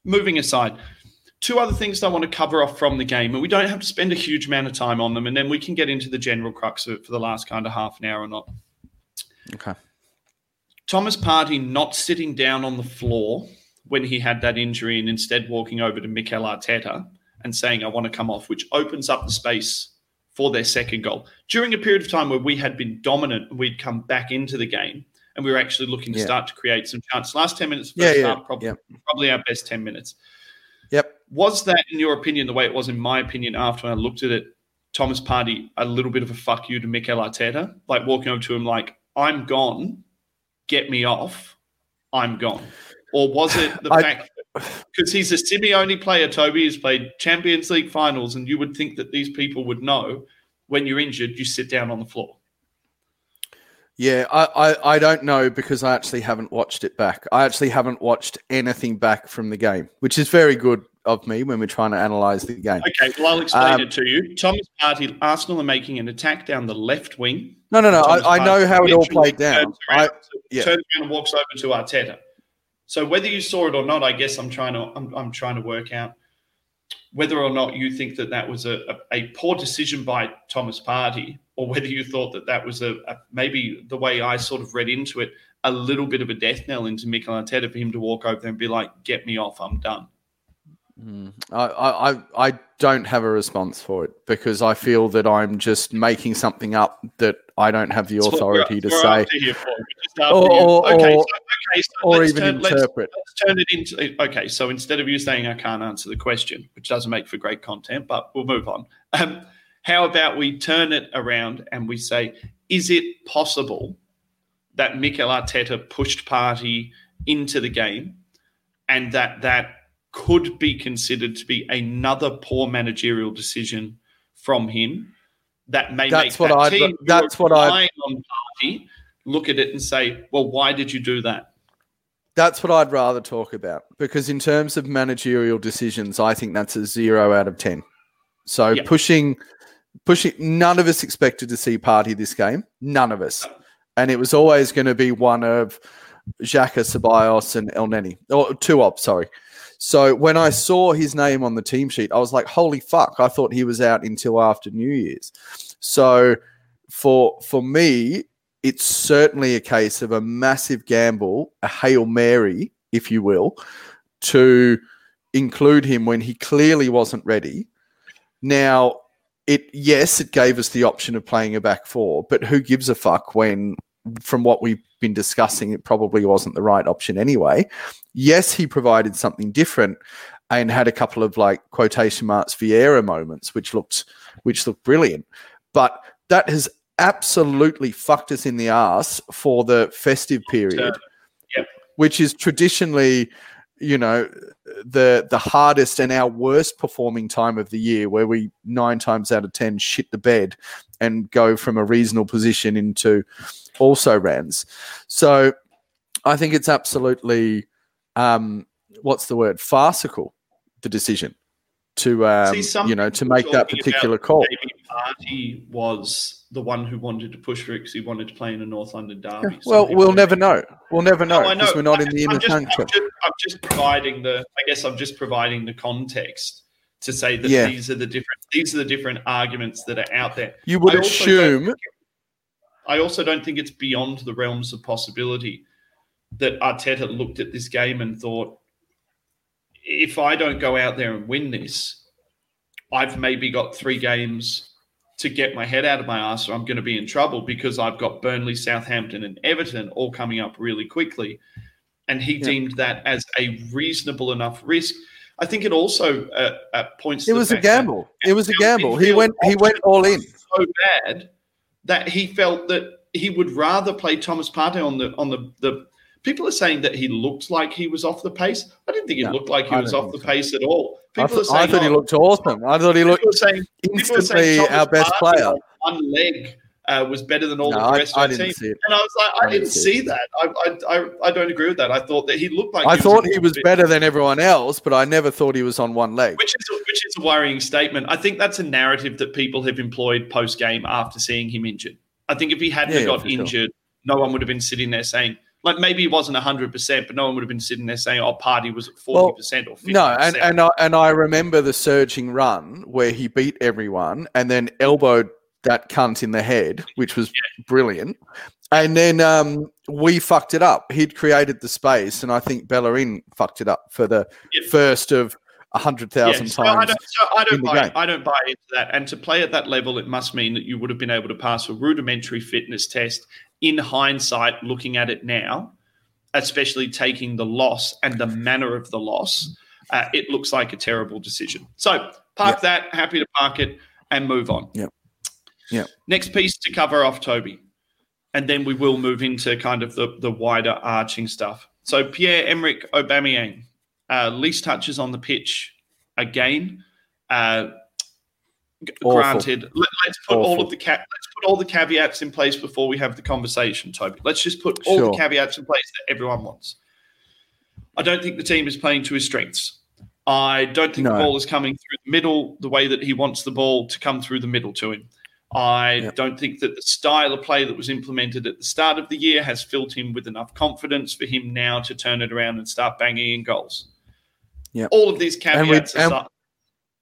moving aside, two other things I want to cover off from the game, and we don't have to spend a huge amount of time on them, and then we can get into the general crux of it for the last kind of half an hour or not. Okay. Thomas Partey not sitting down on the floor when he had that injury and instead walking over to Mikel Arteta and saying, I want to come off, which opens up the space for their second goal. During a period of time where we had been dominant, we'd come back into the game and we were actually looking to Yeah. start to create some chances. Last 10 minutes, Yeah, yeah, probably, yeah. probably our best 10 minutes. Yep. Was that, in your opinion, the way it was in my opinion after I looked at it, Thomas Partey, a little bit of a fuck you to Mikel Arteta? Like walking over to him like, I'm gone, get me off, I'm gone. Or was it the I- fact because he's a Simeone player, Toby, has played Champions League finals, and you would think that these people would know when you're injured, you sit down on the floor. Yeah, I, I, I don't know because I actually haven't watched it back. I actually haven't watched anything back from the game, which is very good of me when we're trying to analyze the game. Okay, well, I'll explain Um, it to you. Thomas Partey, Arsenal are making an attack down the left wing. No, no, no. I, I know how it all played down. turns I, yeah. turns around and walks over to Arteta. So whether you saw it or not, I guess I'm trying to I'm, I'm trying to work out whether or not you think that that was a, a, a poor decision by Thomas Partey, or whether you thought that that was a, a maybe the way I sort of read into it, a little bit of a death knell into Mikel Arteta for him to walk over there and be like, "Get me off, I'm done." Mm. I, I, I- don't have a response for it because I feel that I'm just making something up that I don't have the authority to say after here for. We're just after Or- or- okay, or- so, okay, so or even turn, let's, interpret. let's turn it into okay. So instead of you saying I can't answer the question, which doesn't make for great content, but we'll move on. Um, how about we turn it around and we say, is it possible that Mikel Arteta pushed Partey into the game, and that that could be considered to be another poor managerial decision from him that may That's make what that I'd- team that's what on Partey look at it and say, well, why did you do that? That's what I'd rather talk about because, in terms of managerial decisions, I think that's a zero out of ten. So pushing, pushing. None of us expected to see Partey this game. None of us, and it was always going to be one of Xhaka, Ceballos, and Elneny, or two of sorry. So when I saw his name on the team sheet, I was like, "Holy fuck!" I thought he was out until after New Year's. So for for me, it's certainly a case of a massive gamble, a hail mary, if you will, to include him when he clearly wasn't ready. Now, it yes, it gave us the option of playing a back four, but who gives a fuck when, from what we've been discussing, it probably wasn't the right option anyway. Yes, he provided something different and had a couple of like quotation marks Vieira moments, which looked which looked brilliant. But that has absolutely fucked us in the ass for the festive period, Yep. which is traditionally, you know, the the hardest and our worst performing time of the year, where we nine times out of ten shit the bed and go from a reasonable position into also rans. So I think it's absolutely um, what's the word farcical the decision to um, See, you know to make that particular call. Maybe Partey was the one who wanted to push for it because he wanted to play in a North London derby. Some Well, we'll never know. We'll never know No, because we're not in the inner just, I'm, just, I'm just providing the. I guess I'm just providing the context to say that Yeah. these are the different. These are the different arguments that are out there. You would I assume think- I also don't think it's beyond the realms of possibility that Arteta looked at this game and thought, if I don't go out there and win this, I've maybe got three games to get my head out of my ass, or I'm going to be in trouble because I've got Burnley, Southampton, and Everton all coming up really quickly. And he Yeah. deemed that as a reasonable enough risk. I think it also uh, uh, points. It was a gamble. It was a gamble. He went. He went all in. So bad that he felt that he would rather play Thomas Partey on the on the the. People are saying that he looked like he was off the pace. I didn't think he No, looked like he I was off the so. pace at all. I, People are th- I saying, thought he oh, looked awesome. I thought he looked people are saying instantly saying our best player. One leg uh, was better than all No, the rest I of the didn't team. And I was like, I, I didn't see that. I, I, I, I don't agree with that. I thought that he looked like I he thought was he was bit- better than everyone else, but I never thought he was on one leg. Which is, which is a worrying statement. I think that's a narrative that people have employed post game after seeing him injured. I think if he hadn't Yeah, got for sure. injured, no one would have been sitting there saying, like maybe he wasn't 100%, but no one would have been sitting there saying, oh, Partey was at 40% or 50%. No, and and I, and I remember the surging run where he beat everyone and then elbowed that cunt in the head, which was brilliant. And then um, we fucked it up. He'd created the space, and I think Bellerin fucked it up for the Yeah. first of a hundred thousand Yeah, so I times. don't, so I don't buy. I don't buy into that. And to play at that level, it must mean that you would have been able to pass a rudimentary fitness test. In hindsight, looking at it now, especially taking the loss and the manner of the loss, uh, it looks like a terrible decision. So park that. Happy to park it and move on. Yep. Yep. Next piece to cover off, Toby, and then we will move into kind of the the wider arching stuff. So Pierre Emerick Aubameyang, uh, least touches on the pitch again. Uh, Awful. granted, let, us put all of the ca- let's put all the caveats in place before we have the conversation, Toby. Let's just put all Sure. the caveats in place that everyone wants. I don't think the team is playing to his strengths. I don't think the ball is coming through the middle the way that he wants the ball to come through the middle to him. I Yep. don't think that the style of play that was implemented at the start of the year has filled him with enough confidence for him now to turn it around and start banging in goals. Yeah, All of these And we- caveats and- aside,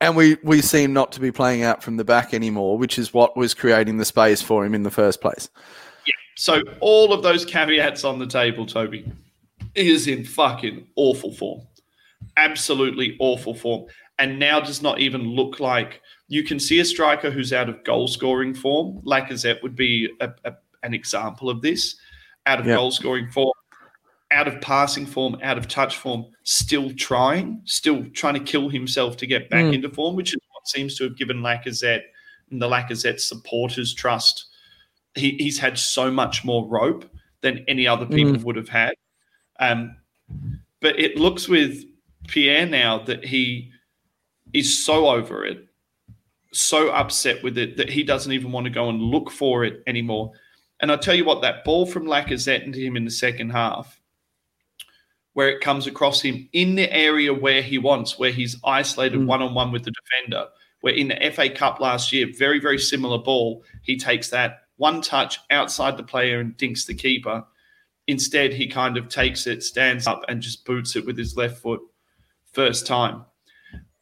and we we seem not to be playing out from the back anymore, which is what was creating the space for him in the first place. Yeah. So all of those caveats on the table, Toby, is in fucking awful form. Absolutely awful form. And now does not even look like you can see a striker who's out of goal scoring form. Lacazette would be a, a, an example of this. Out of Yeah. goal scoring form, out of passing form, out of touch form, still trying, still trying to kill himself to get back Mm. into form, which is what seems to have given Lacazette and the Lacazette supporters trust he, he's had so much more rope than any other people would have had. Um, but it looks with Pierre now that he is so over it, so upset with it that he doesn't even want to go and look for it anymore. And I tell you what, that ball from Lacazette into him in the second half, where it comes across him in the area where he wants, where he's isolated one on one with the defender, where in the FA Cup last year, very, very similar ball, he takes that one touch outside the player and dinks the keeper. Instead, he kind of takes it, stands up, and just boots it with his left foot first time.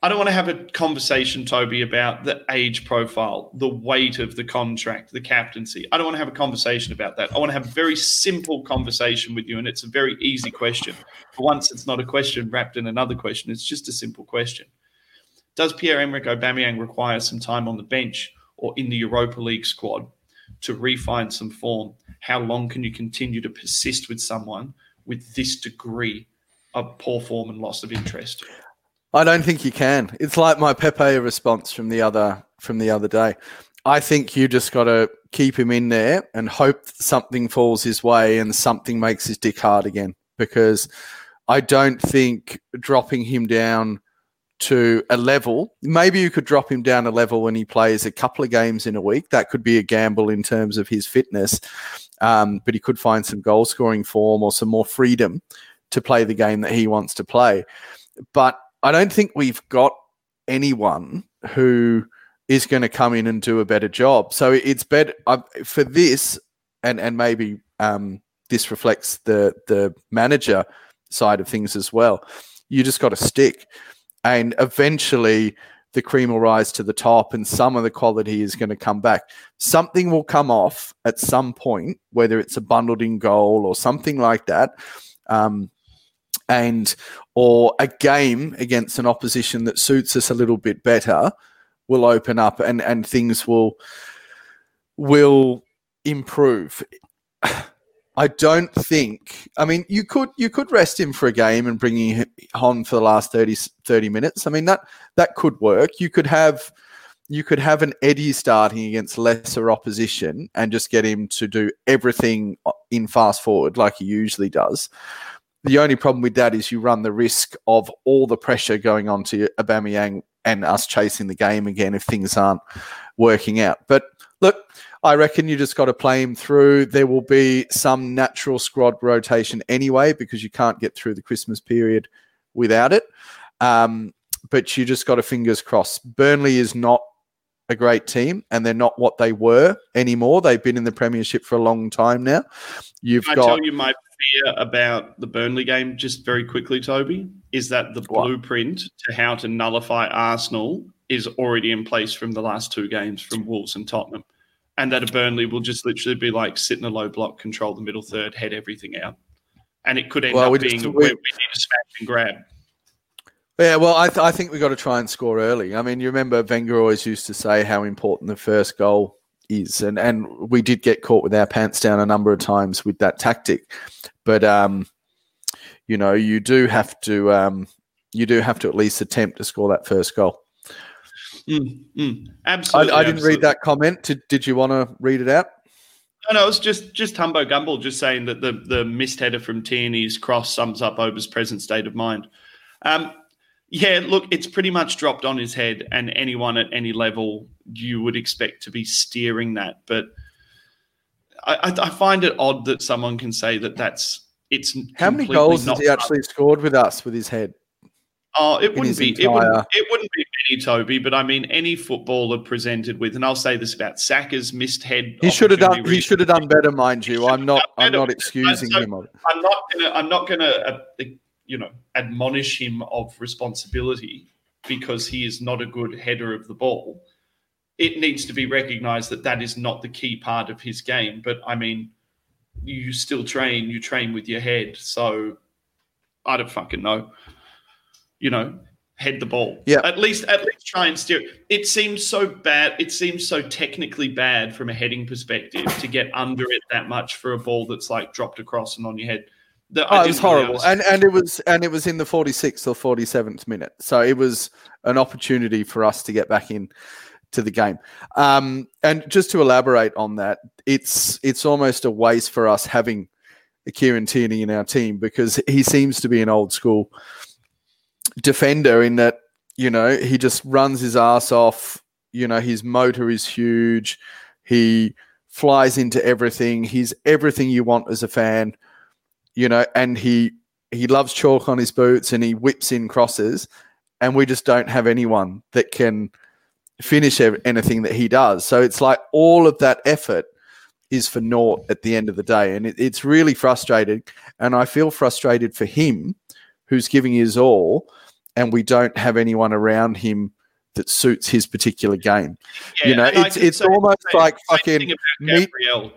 I don't want to have a conversation, Toby, about the age profile, the weight of the contract, the captaincy. I don't want to have a conversation about that. I want to have a very simple conversation with you, and it's a very easy question. For once, it's not a question wrapped in another question. It's just a simple question. Does Pierre-Emerick Aubameyang require some time on the bench or in the Europa League squad to refine some form? How long can you continue to persist with someone with this degree of poor form and loss of interest? I don't think you can. It's like my Pepe response from the other from the other day. I think you just got to keep him in there and hope something falls his way and something makes his dick hard again. Because I don't think dropping him down to a level, maybe you could drop him down a level when he plays a couple of games in a week. That could be a gamble in terms of his fitness, um, but he could find some goal scoring form or some more freedom to play the game that he wants to play. But I don't think we've got anyone who is going to come in and do a better job. So it's better for this, and and maybe um, this reflects the the manager side of things as well. You just got to stick, and eventually the cream will rise to the top, and some of the quality is going to come back. Something will come off at some point, whether it's a bundled in goal or something like that. Um, and or a game against an opposition that suits us a little bit better will open up and and things will will improve. I don't think. I mean, you could you could rest him for a game and bring him on for the last 30, 30 minutes. I mean that that could work. You could have you could have an Eddie starting against lesser opposition and just get him to do everything in fast forward like he usually does. The only problem with that is you run the risk of all the pressure going on to Aubameyang and us chasing the game again if things aren't working out. But look, I reckon you just got to play him through. There will be some natural squad rotation anyway because you can't get through the Christmas period without it. Um, but you just got to fingers crossed. Burnley is not a great team and they're not what they were anymore. They've been in the Premiership for a long time now. You've Can got. I tell you my fear about the Burnley game, just very quickly, Toby, is that the What? blueprint to how to nullify Arsenal is already in place from the last two games from Wolves and Tottenham. And that a Burnley will just literally be like sit in a low block, control the middle third, head everything out. And it could end Well, up we being just- we- we, we need to smash and grab. Yeah, well, I, th- I think we've got to try and score early. I mean, you remember Wenger always used to say how important the first goal is, and and we did get caught with our pants down a number of times with that tactic. But um, you know, you do have to um, you do have to at least attempt to score that first goal. Mm, mm. I, Absolutely. I didn't absolutely. read that comment. Did, did you want to read it out? No, no, it's just just Humbo Gumble just saying that the the missed header from Tierney's cross sums up Auba's present state of mind. Um, yeah, look, it's pretty much dropped on his head, and anyone at any level you would expect to be steering that. But I, I, find it odd that someone can say that that's it's. How many goals has he actually scored with us with his head? Oh, it wouldn't be. It wouldn't, it wouldn't be many, Toby. But I mean, any footballer presented with, and I'll say this about Saka's missed head. He should have done. opportunity He should have done better, mind you. I'm not. I'm not excusing So- him. I'm not gonna. I'm not gonna. Uh, you know, admonish him of responsibility because he is not a good header of the ball. It needs to be recognised that that is not the key part of his game. But I mean, you still train. You train with your head. So I don't fucking know. You know, head the ball. Yeah. At least, at least try and steer. It seems so bad. It seems so technically bad from a heading perspective to get under it that much for a ball that's like dropped across and on your head. The- Oh, it was horrible, understand. and and it was and it was in the 46th or 47th minute, so it was an opportunity for us to get back in to the game. Um, and just to elaborate on that, it's it's almost a waste for us having Kieran Tierney in our team because he seems to be an old school defender in that you know he just runs his ass off. You know his motor is huge. He flies into everything. He's everything you want as a fan you know, and he he loves chalk on his boots and he whips in crosses, and we just don't have anyone that can finish anything that he does. So it's like all of that effort is for naught at the end of the day, and it, it's really frustrating. And I feel frustrated for him, who's giving his all, and we don't have anyone around him that suits his particular game. you know, it's it's almost like fucking meat Gabriel.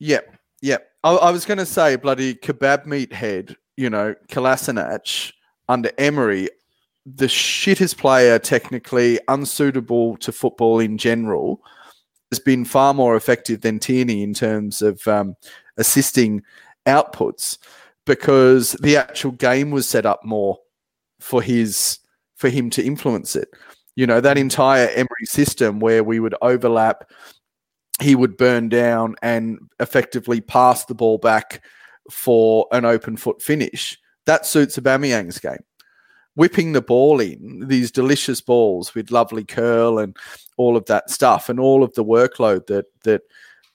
Yep, yep. I, I was going to say bloody kebab meat head. You know, Kolasinac under Emery, the shittest player, technically unsuitable to football in general, has been far more effective than Tierney in terms of um, assisting outputs because the actual game was set up more for his for him to influence it. You know, that entire Emery system where we would overlap he would burn down and effectively pass the ball back for an open foot finish. That suits Aubameyang's game. Whipping the ball in these delicious balls with lovely curl and all of that stuff, and all of the workload that that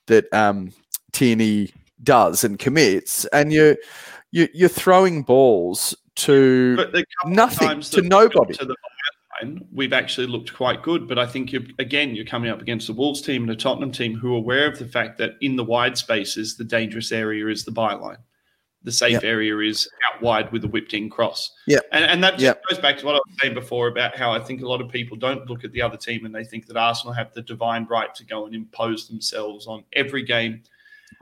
that um, Tierney does and commits, and you you you're throwing balls to But the couple of nothing to that we got nobody. To the line, we've actually looked quite good. But I think you're, again, you're coming up against the Wolves team and a Tottenham team who are aware of the fact that in the wide spaces, the dangerous area is the byline. The safe Yep. area is out wide with a whipped in cross. Yeah. And, and that just Yep. goes back to what I was saying before about how I think a lot of people don't look at the other team and they think that Arsenal have the divine right to go and impose themselves on every game.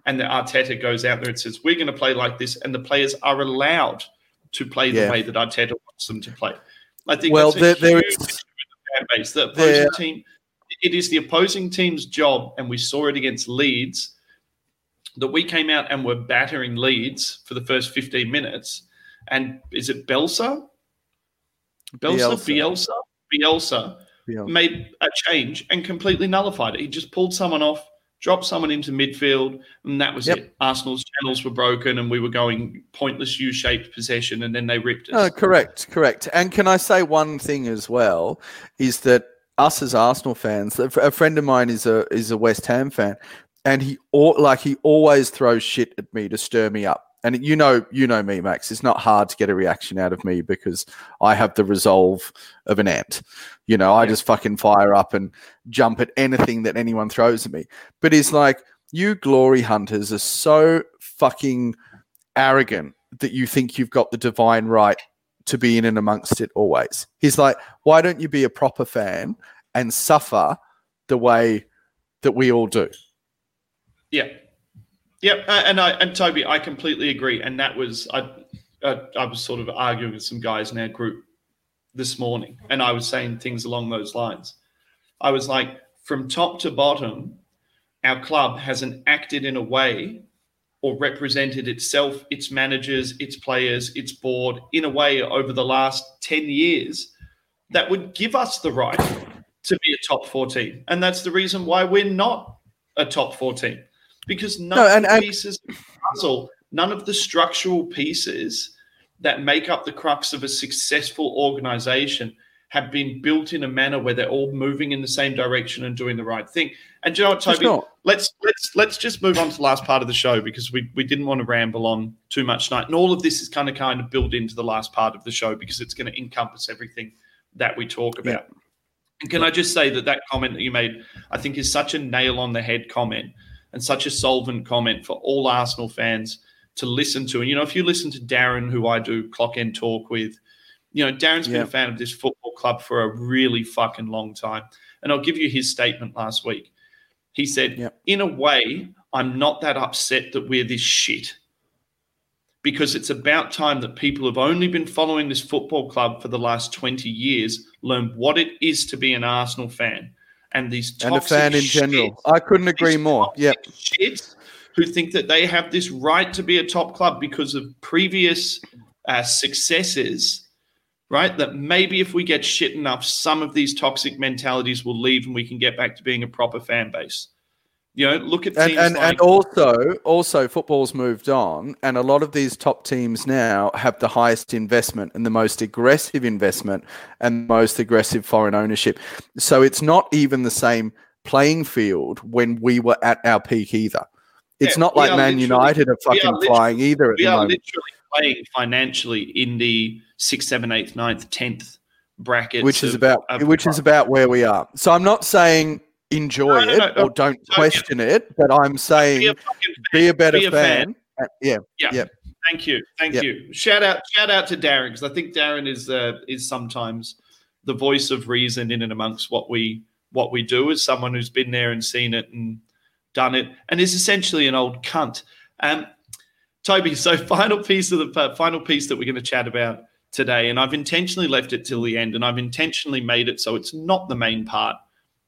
And that Arteta goes out there and says, We're going to play like this. And the players are allowed to play Yeah. the way that Arteta wants them to play. I think Well, there- there is- issue with the fan base. The opposing There- team, it is the opposing team's job, and we saw it against Leeds, that we came out and were battering Leeds for the first 15 minutes. And is it Belsa? Belsa? Bielsa? Bielsa Yeah. made a change and completely nullified it. He just pulled someone off, dropped someone into midfield, and that was Yep. it. Arsenal's channels were broken and we were going pointless U shaped possession, and then they ripped us. No, correct, correct. And can I say one thing as well? Is that us as Arsenal fans? A friend of mine is a is a West Ham fan, and he like he always throws shit at me to stir me up. And you know, you know me, Max. It's not hard to get a reaction out of me because I have the resolve of an ant. You know, I just fucking fire up and jump at anything that anyone throws at me. But he's like, you glory hunters are so fucking arrogant that you think you've got the divine right to be in and amongst it always. He's like, why don't you be a proper fan and suffer the way that we all do? Yeah, yeah, uh, and I and Toby, I completely agree. And that was I, uh, I was sort of arguing with some guys in our group this morning, and I was saying things along those lines. I was like, from top to bottom, our club hasn't acted in a way or represented itself, its managers, its players, its board in a way over the last 10 years that would give us the right to be a top 14. And that's the reason why we're not a top 14 because none No, of and- the and- pieces of the puzzle, none of the structural pieces that make up the crux of a successful organization have been built in a manner where they're all moving in the same direction and doing the right thing. And do you know what, Toby? Let's let's let's just move on to the last part of the show because we we didn't want to ramble on too much tonight. And all of this is kind of kind of built into the last part of the show because it's going to encompass everything that we talk about. And can I just say that that comment that you made, I think, is such a nail on the head comment and such a solvent comment for all Arsenal fans to listen to. And you know, if you listen to Darren, who I do clock end talk with, you know, Darren's been a fan of this football club for a really fucking long time. And I'll give you his statement last week. He said, Yeah. in a way, I'm not that upset that we're this shit because it's about time that people who've only been following this football club for the last 20 years learn what it is to be an Arsenal fan. And these And a toxic fan in general. I couldn't agree more. Yep. Shits who think that they have this right to be a top club because of previous uh, successes, right? That maybe if we get shit enough, some of these toxic mentalities will leave and we can get back to being a proper fan base. You know, look at and teams and, like and also also football's moved on and a lot of these top teams now have the highest investment and the most aggressive investment and most aggressive foreign ownership. So it's not even the same playing field when we were at our peak either. It's Yeah, not like man united are we are fucking flying either at we are moment. literally playing financially in the sixth, seventh, eighth, ninth, tenth bracket, which is about which is about where we are. So i'm not saying enjoy No, no, it or don't yeah. question it but i'm saying be a be a better be a fan, Uh, yeah Thank you, thank Yep. you. Shout out, shout out to Darren because I think Darren is uh, is sometimes the voice of reason in and amongst what we what we do as someone who's been there and seen it and done it and is essentially an old cunt. Um, Toby, so final piece of the uh, final piece that we're going to chat about today, and I've intentionally left it till the end, and I've intentionally made it so it's not the main part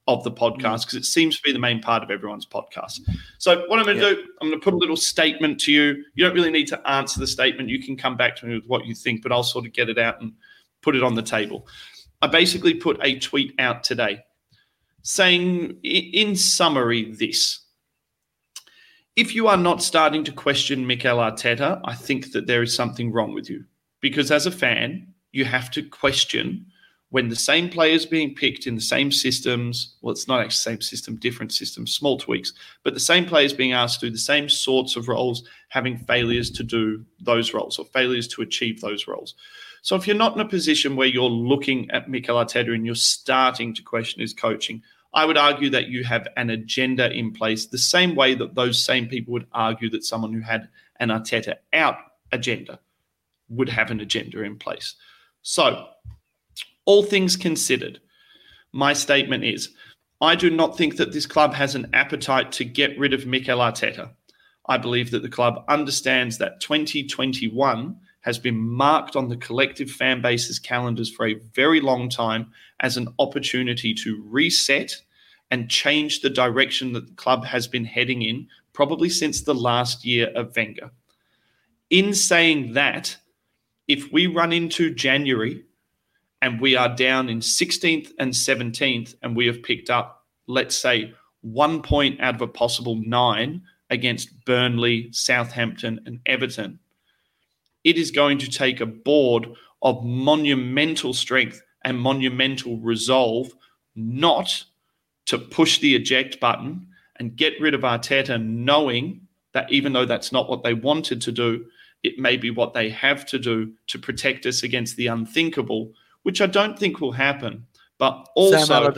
of the podcast mm. because it seems to be the main part of everyone's podcast. So what I'm going to do, I'm going to put a little statement to you. You don't really need to answer the statement. You can come back to me with what you think, but I'll sort of get it out and put it on the table. I basically put a tweet out today saying, in summary, this. If you are not starting to question Mikel Arteta, I think that there is something wrong with you. Because as a fan, you have to question when the same players being picked in the same systems, well, it's not actually the same system, different systems, small tweaks, but the same players being asked to do the same sorts of roles, having failures to do those roles or failures to achieve those roles. So if you're not in a position where you're looking at Mikel Arteta and you're starting to question his coaching, I would argue that you have an agenda in place, the same way that those same people would argue that someone who had an Arteta out agenda would have an agenda in place. So, all things considered, my statement is I do not think that this club has an appetite to get rid of Mikel Arteta. I believe that the club understands that 2021 has been marked on the collective fan base's calendars for a very long time as an opportunity to reset and change the direction that the club has been heading in, probably since the last year of Wenger. In saying that, if we run into January and we are down in 16th and 17th, and we have picked up, let's say, one point out of a possible nine against Burnley, Southampton, and Everton, it is going to take a board of monumental strength and monumental resolve not to push the eject button and get rid of Arteta, knowing that even though that's not what they wanted to do, it may be what they have to do to protect us against the unthinkable, which I don't think will happen. But also,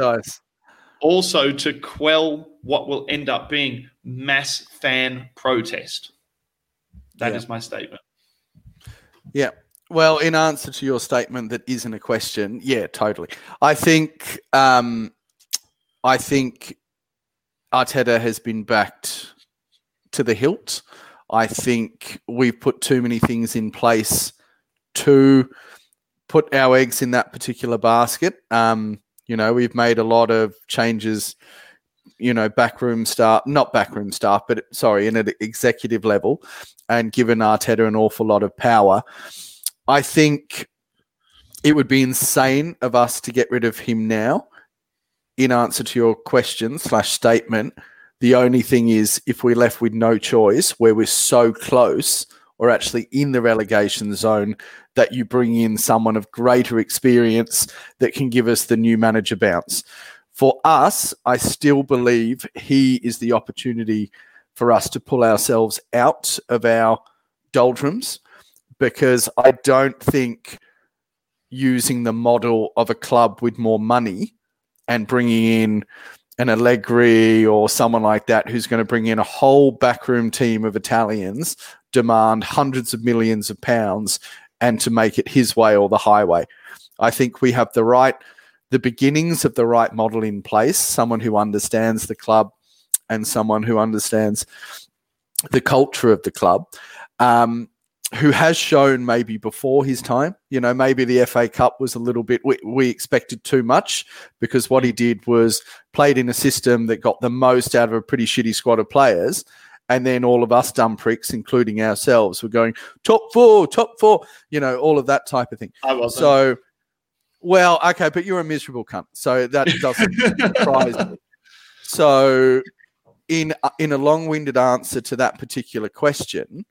also to quell what will end up being mass fan protest. That yeah. is my statement. Yeah. Well, in answer to your statement that isn't a question, yeah, totally. I think um, I think Arteta has been backed to the hilt. I think we've put too many things in place to put our eggs in that particular basket. Um, you know, we've made a lot of changes, you know, backroom staff, not backroom staff, but sorry, in an executive level, and given Arteta an awful lot of power. I think it would be insane of us to get rid of him now. In answer to your question slash statement, the only thing is if we're left with no choice, where we're so close or actually in the relegation zone, that you bring in someone of greater experience that can give us the new manager bounce. For us, I still believe he is the opportunity for us to pull ourselves out of our doldrums because I don't think using the model of a club with more money and bringing in an Allegri or someone like that who's going to bring in a whole backroom team of Italians, demand hundreds of millions of pounds, and to make it his way or the highway. I think we have the right, the beginnings of the right model in place, someone who understands the club and someone who understands the culture of the club. Um, who has shown maybe before his time. You know, maybe the FA Cup was a little bit, we, we, expected too much because what he did was played in a system that got the most out of a pretty shitty squad of players. And then all of us dumb pricks, including ourselves, were going top four, top four, you know, all of that type of thing. I wasn't. So, well, okay, but you're a miserable cunt. So that doesn't surprise me. So, in, in a long winded answer to that particular question,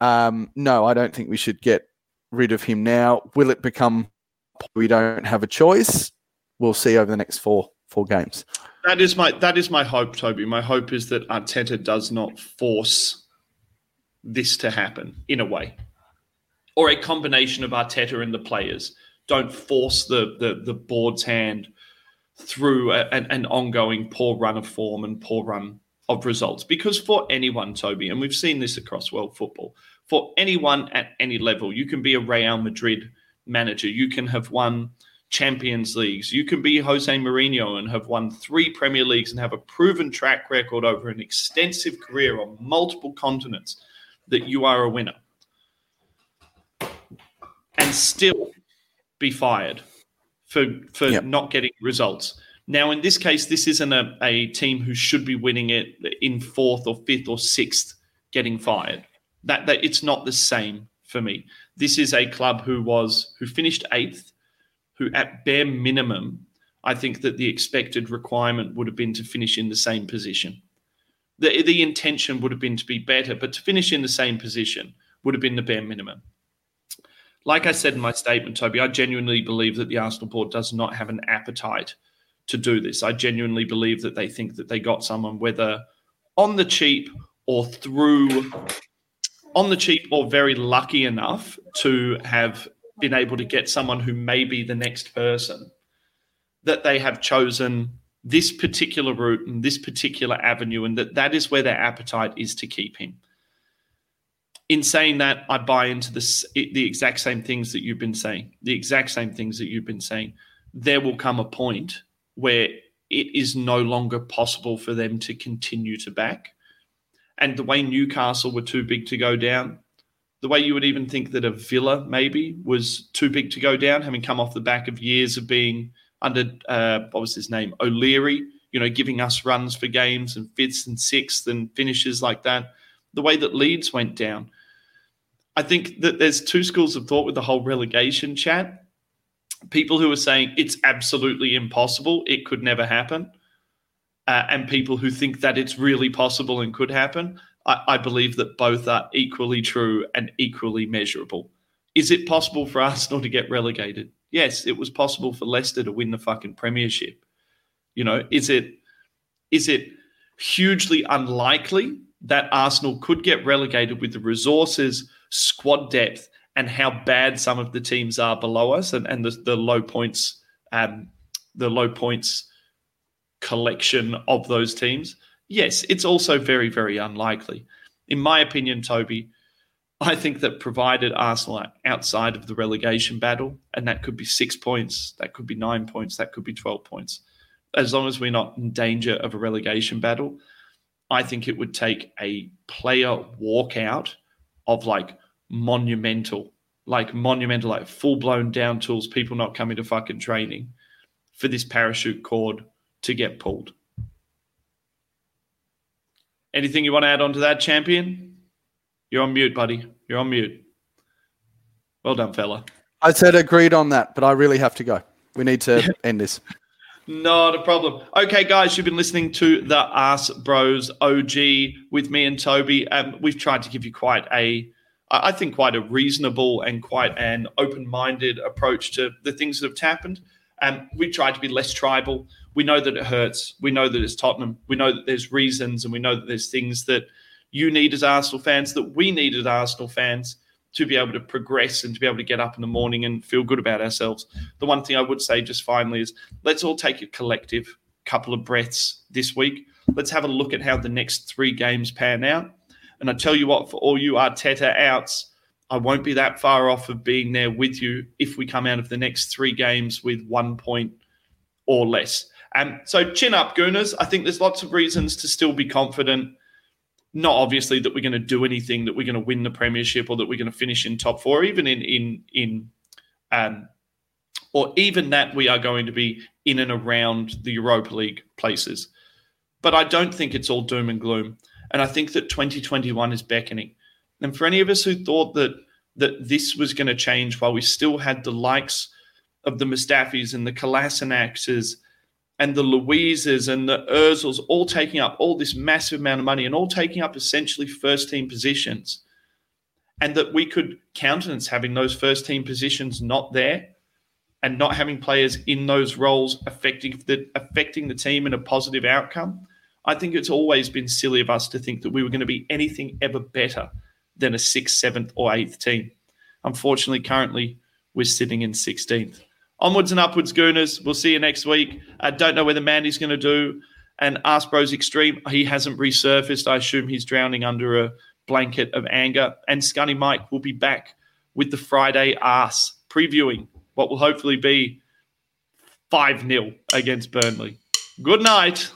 um, no, I don't think we should get rid of him now. Will it become we don't have a choice? We'll see over the next four four games. That is my that is my hope, Toby. My hope is that Arteta does not force this to happen in a way, or a combination of Arteta and the players. Don't force the the, the board's hand through a, an, an ongoing poor run of form and poor run of results. Because for anyone, Toby, and we've seen this across world football, for anyone at any level, you can be a Real Madrid manager, you can have won Champions Leagues, you can be Jose Mourinho and have won three Premier Leagues and have a proven track record over an extensive career on multiple continents that you are a winner. And still be fired for for yep. not getting results. Now, in this case, this isn't a, a team who should be winning it in fourth or fifth or sixth getting fired. That, that it's not the same for me. This is a club who was who finished eighth, who at bare minimum, I think that the expected requirement would have been to finish in the same position. The, the intention would have been to be better, but to finish in the same position would have been the bare minimum. Like I said in my statement, Toby, I genuinely believe that the Arsenal board does not have an appetite to do this. I genuinely believe that they think that they got someone, whether on the cheap or through on the cheap or very lucky enough to have been able to get someone who may be the next person, that they have chosen this particular route and this particular avenue, and that that is where their appetite is to keep him. In saying that, I buy into this, the exact same things that you've been saying, the exact same things that you've been saying. There will come a point where it is no longer possible for them to continue to back. And the way Newcastle were too big to go down, The way you would even think that a Villa maybe was too big to go down, having come off the back of years of being under uh, what was his name, O'Leary, you know, giving us runs for games and fifth and sixth and finishes like that. The way that Leeds went down. I think that there's two schools of thought with the whole relegation chat. People who are saying it's absolutely impossible, it could never happen, uh, and people who think that it's really possible and could happen. I, I believe that both are equally true and equally measurable. Is it possible for Arsenal to get relegated? Yes, it was possible for Leicester to win the fucking premiership. You know, is it is it hugely unlikely that Arsenal could get relegated with the resources, squad depth, and how bad some of the teams are below us and, and the, the low points um, the low points collection of those teams? Yes, it's also very, very unlikely. In my opinion, Toby, I think that provided Arsenal are outside of the relegation battle, and that could be six points, that could be nine points, that could be 12 points, as long as we're not in danger of a relegation battle, I think it would take a player walkout of like monumental, like monumental, like full blown down tools, people not coming to fucking training for this parachute cord to get pulled. Anything you want to add on to that, champion? You're on mute, buddy. You're on mute. Well done, fella. I said agreed on that, but I really have to go. We need to end this. Not a problem. Okay, guys, you've been listening to the Ass Bros OG with me and Toby. Um, we've tried to give you quite a, I think, quite a reasonable and quite an open-minded approach to the things that have happened. And um, we tried to be less tribal. We know that it hurts. We know that it's Tottenham. We know that there's reasons, and we know that there's things that you need as Arsenal fans, that we need as Arsenal fans to be able to progress and to be able to get up in the morning and feel good about ourselves. The one thing I would say just finally is let's all take a collective couple of breaths this week. Let's have a look at how the next three games pan out. And I tell you what, for all you Arteta outs, I won't be that far off of being there with you if we come out of the next three games with one point or less. Um, so chin up, Gooners. I think there's lots of reasons to still be confident not obviously that we're going to do anything that we're going to win the premiership or that we're going to finish in top four, even in in in um, or even that we are going to be in and around the Europa League places. But I don't think it's all doom and gloom, and I think that 2021 is beckoning. And for any of us who thought that that this was going to change while we still had the likes of the Mustafis and the Kolasinac's and the Luizes and the Özils all taking up all this massive amount of money and all taking up essentially first team positions. And that we could countenance having those first team positions not there and not having players in those roles affecting the affecting the team in a positive outcome. I think it's always been silly of us to think that we were going to be anything ever better than a sixth, seventh, or eighth team. Unfortunately, currently we're sitting in 16th onwards and upwards, Gooners. We'll see you next week. I don't know whether Mandy's going to do an Ask Bros Extreme. He hasn't resurfaced. I assume he's drowning under a blanket of anger. And Scunny Mike will be back with the Friday Ass previewing what will hopefully be 5 0 against Burnley. Good night.